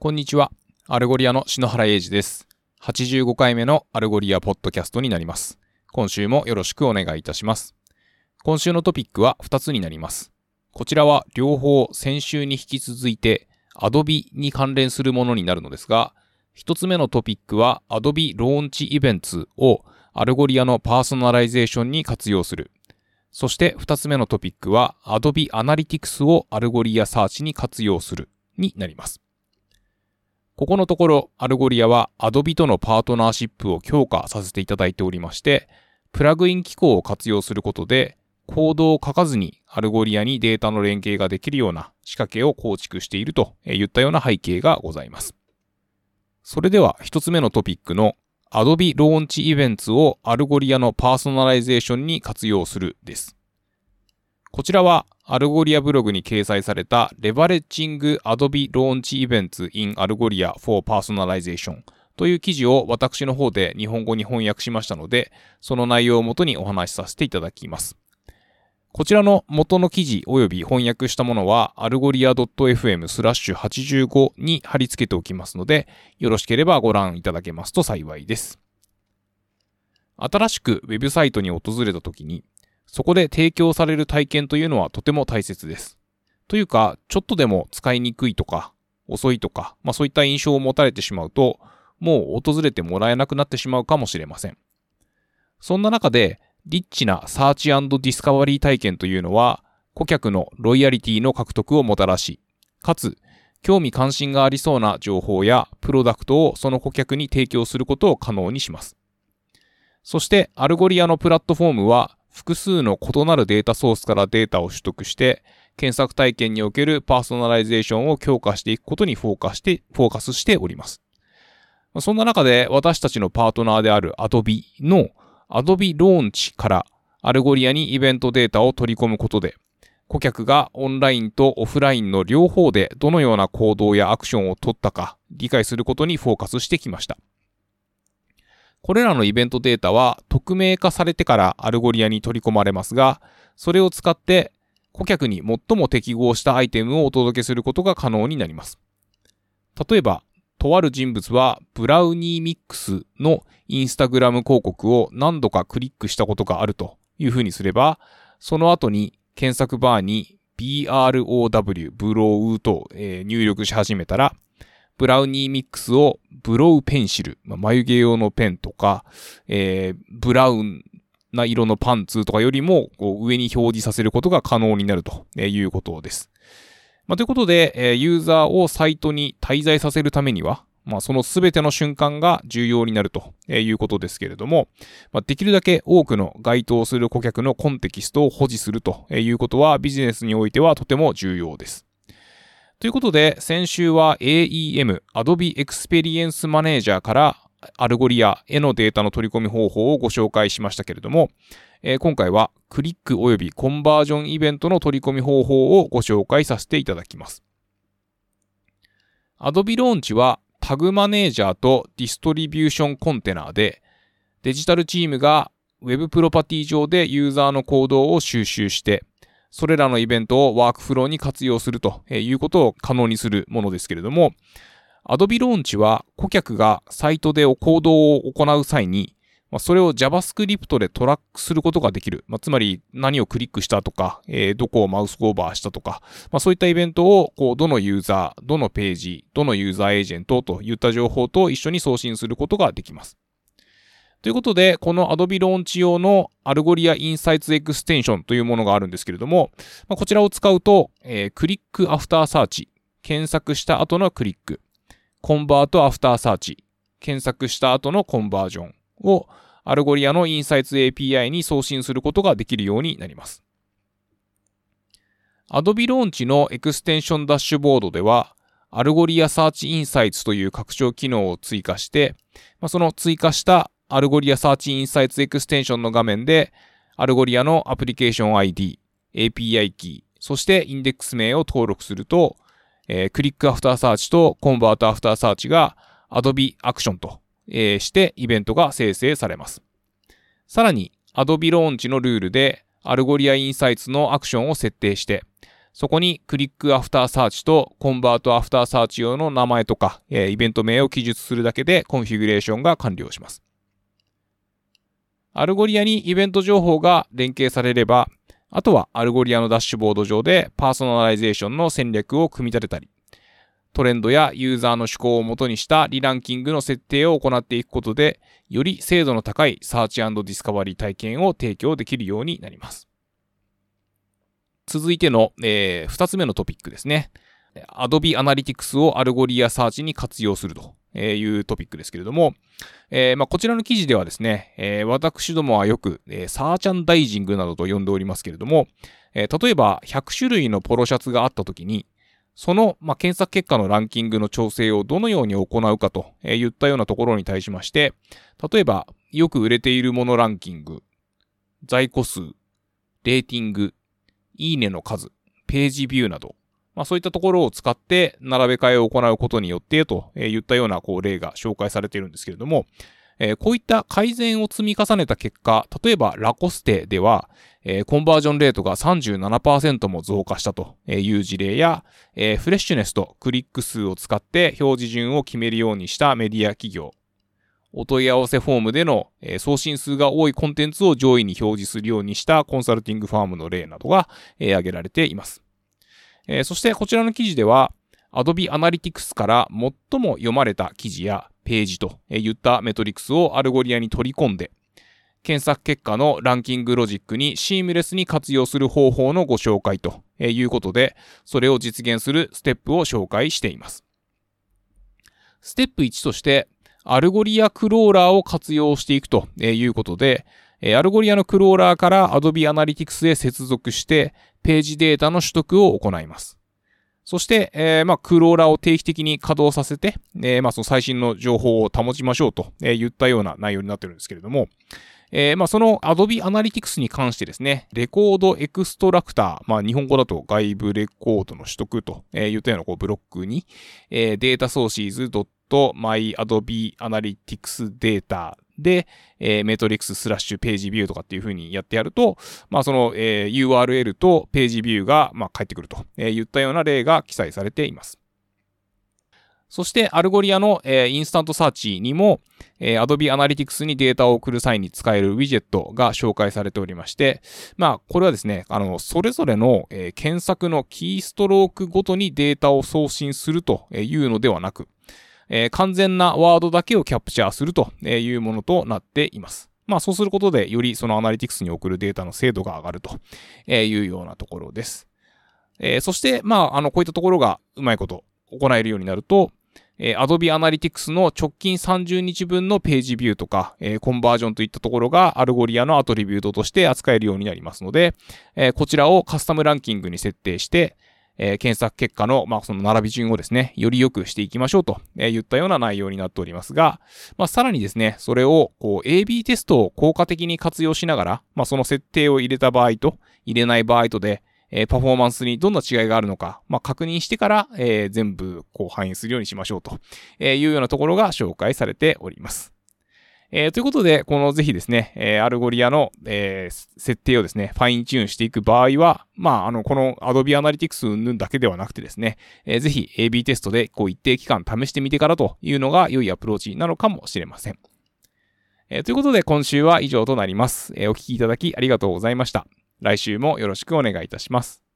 こんにちは。 Algolia の篠原英二です。85回目の Algolia ポッドキャストになります。今週もよろしくお願いいたします。今週のトピックは2つになります。こちらは両方先週に引き続いて Adobe に関連するものになるのですが、1つ目のトピックは Adobe Launch イベントを Algolia のパーソナライゼーションに活用する。そして2つ目のトピックは Adobe Analytics を Algolia Search に活用するになります。ここのところ、 Algolia は Adobe とのパートナーシップを強化させていただいておりまして、プラグイン機構を活用することで、コードを書かずに Algolia にデータの連携ができるような仕掛けを構築しているといったような背景がございます。それでは一つ目のトピックの Adobe Launch イベントを Algolia のパーソナライゼーションに活用するです。こちらは Algolia ブログに掲載された Leveraging Adobe Launch Events in Algolia for Personalization という記事を私の方で日本語に翻訳しましたので、その内容をもとにお話しさせていただきます。こちらの元の記事及び翻訳したものは、 Algolia .fm スラッシュ85に貼り付けておきますので、よろしければご覧いただけますと幸いです。新しくウェブサイトに訪れた時に、そこで提供される体験というのはとても大切です。というか、ちょっとでも使いにくいとか、遅いとか、まあそういった印象を持たれてしまうと、もう訪れてもらえなくなってしまうかもしれません。そんな中で、リッチなサーチディスカバリー体験というのは、顧客のロイヤリティの獲得をもたらし、かつ、興味関心がありそうな情報やプロダクトをその顧客に提供することを可能にします。そして、 Algolia のプラットフォームは、複数の異なるデータソースからデータを取得して、検索体験におけるパーソナライゼーションを強化していくことにフォーカスして、フォーカスしております。そんな中で私たちのパートナーである Adobe の Adobe Launch から Algolia にイベントデータを取り込むことで、顧客がオンラインとオフラインの両方でどのような行動やアクションを取ったか理解することにフォーカスしてきました。これらのイベントデータは匿名化されてから Algolia に取り込まれますが、それを使って顧客に最も適合したアイテムをお届けすることが可能になります。例えば、とある人物はブラウニーミックスのインスタグラム広告を何度かクリックしたことがあるというふうにすれば、その後に検索バーに BROW、ブロウと、えー入力し始めたら、ブラウニーミックスをブロウペンシル、まあ眉毛用のペンとか、えーブラウンな色のパンツとかよりもこう上に表示させることが可能になるということです。まあ、ということで、えーユーザーをサイトに滞在させるためには、まあ、そのすべての瞬間が重要になるということですけれども、まあ、できるだけ多くの該当する顧客のコンテキストを保持するということはビジネスにおいてはとても重要です。ということで、先週は AEM、Adobe Experience Manager から Algolia へのデータの取り込み方法をご紹介しましたけれども、えー今回はクリック及びコンバージョンイベントの取り込み方法をご紹介させていただきます。Adobe Launch はタグマネージャーとディストリビューションコンテナーでデジタルチームが Web プロパティ上でユーザーの行動を収集してそれらのイベントをワークフローに活用するということを可能にするものですけれども Adobe Launch は顧客がサイトで行動を行う際にそれを JavaScript でトラックすることができる。まあつまり何をクリックしたとか、えーどこをマウスオーバーしたとか、まあ、そういったイベントをこうどのユーザー、どのページ、どのユーザーエージェントといった情報と一緒に送信することができます。ということで、この Adobe Launch 用の Algolia Insights エクステンションというものがあるんですけれども、まあ、こちらを使うと、えー click after search、検索した後のクリック、 convert after search、検索した後のコンバージョンをアルゴリアのインサイツ API に送信することができるようになります。Adobe Launch のエクステンションダッシュボードでは、 Algolia Search Insights という拡張機能を追加して、まあその追加した Algolia Search Insights エクステンションの画面で、Algolia のアプリケーション ID、API キー、そしてインデックス名を登録すると、えー click after search と convert after search が Adobe アクションと、えーしてイベントが生成されます。さらに Adobe Launch のルールで Algolia Insights のアクションを設定して、そこに click after search と convert after search 用の名前とか、えー、イベント名を記述するだけでコンフィギュレーションが完了します。Algolia にイベント情報が連携されれば、あとは Algolia のダッシュボード上でパーソナライゼーションの戦略を組み立てたり、トレンドやユーザーの趣向をもとにしたリランキングの設定を行っていくことで、より精度の高いサーチディスカバリー体験を提供できるようになります。続いての、えー、2つ目のトピックですね。Adobe Analytics を Algolia Search に活用するとえいうトピックですけれども、えー、まあ、こちらの記事ではですね、えー、私どもはよく、えー、サーチャンダイジングなどと呼んでおりますけれども、え例えば100種類のポロシャツがあったときに、その、まあ、検索結果のランキングの調整をどのように行うかといったようなところに対しまして、例えば、よく売れているものランキング、在庫数、レーティング、いいねの数、ページビューなど、まあそういったところを使って並べ替えを行うことによってといったようなこう例が紹介されているんですけれども、え、こういった改善を積み重ねた結果、例えばラコステでは、え、コンバージョンレートが37%も増加したという事例や、え、フレッシュネスとクリック数を使って表示順を決めるようにしたメディア企業、お問い合わせフォームでの、送信数が多いコンテンツを上位に表示するようにしたコンサルティングファームの例などが、挙げられています。えー、そしてこちらの記事では、Adobe Analytics から最も読まれた記事やページといったメトリクスを Algolia に取り込んで、検索結果のランキングロジックにシームレスに活用する方法のご紹介ということで、それを実現するステップを紹介しています。ステップ1として、 Algolia クローラーを活用していくということで、え Algolia のクローラーから Adobe Analytics へ接続して、ページデータの取得を行います。そして、えー、まあ、クローラーを定期的に稼働させて、えー、まあ、その最新の情報を保ちましょうと、えー、言ったような内容になってるんですけれども、えー、まあ、その Adobe Analytics に関してですね、レコードエクストラクター、まあ、日本語だと外部レコードの取得と、え言ったようなこうブロックに、えー、デで、えー、メトリックススラッシュページビューとかっていう風にやってやると、まあその、えー、URL とページビューが、まあ、返ってくると、えー、言ったような例が記載されています。そして、 Algolia の、えー、インスタントサーチにも、えー、Adobe Analytics にデータを送る際に使えるウィジェットが紹介されておりまして、まあ、これはですね、あの、それぞれの、えー、検索のキーストロークごとにデータを送信するというのではなく、え、完全なワードだけをキャプチャーするというものとなっています。まあそうすることでよりそのアナリティクスに送るデータの精度が上がるというようなところです。え、そして、まあ、あの、こういったところがうまいこと行えるようになると、え、Adobe Analytics の直近30日分のページビューとか、え、コンバージョンといったところが Algolia のアトリビュートとして扱えるようになりますので、え、こちらをカスタムランキングに設定して、えー、検索結果の、まあ、その並び順をですね、より良くしていきましょうと、えー、言ったような内容になっておりますが、まあ、さらにですね、それを、こう、AB テストを効果的に活用しながら、まあ、その設定を入れた場合と、入れない場合とで、えー、パフォーマンスにどんな違いがあるのか、まあ、確認してから、えー、全部、こう、反映するようにしましょうと、えいうようなところが紹介されております。えー、ということで、このぜひですね、えー、 Algolia の、えー、設定をですね、ファインチューンしていく場合は、まあ、あの、この Adobe Analytics だけではなくてですね、えー、ぜひ AB テストでこう一定期間試してみてからというのが良いアプローチなのかもしれません。えー、ということで、今週は以上となります。えー、お聞きいただきありがとうございました。来週もよろしくお願いいたします。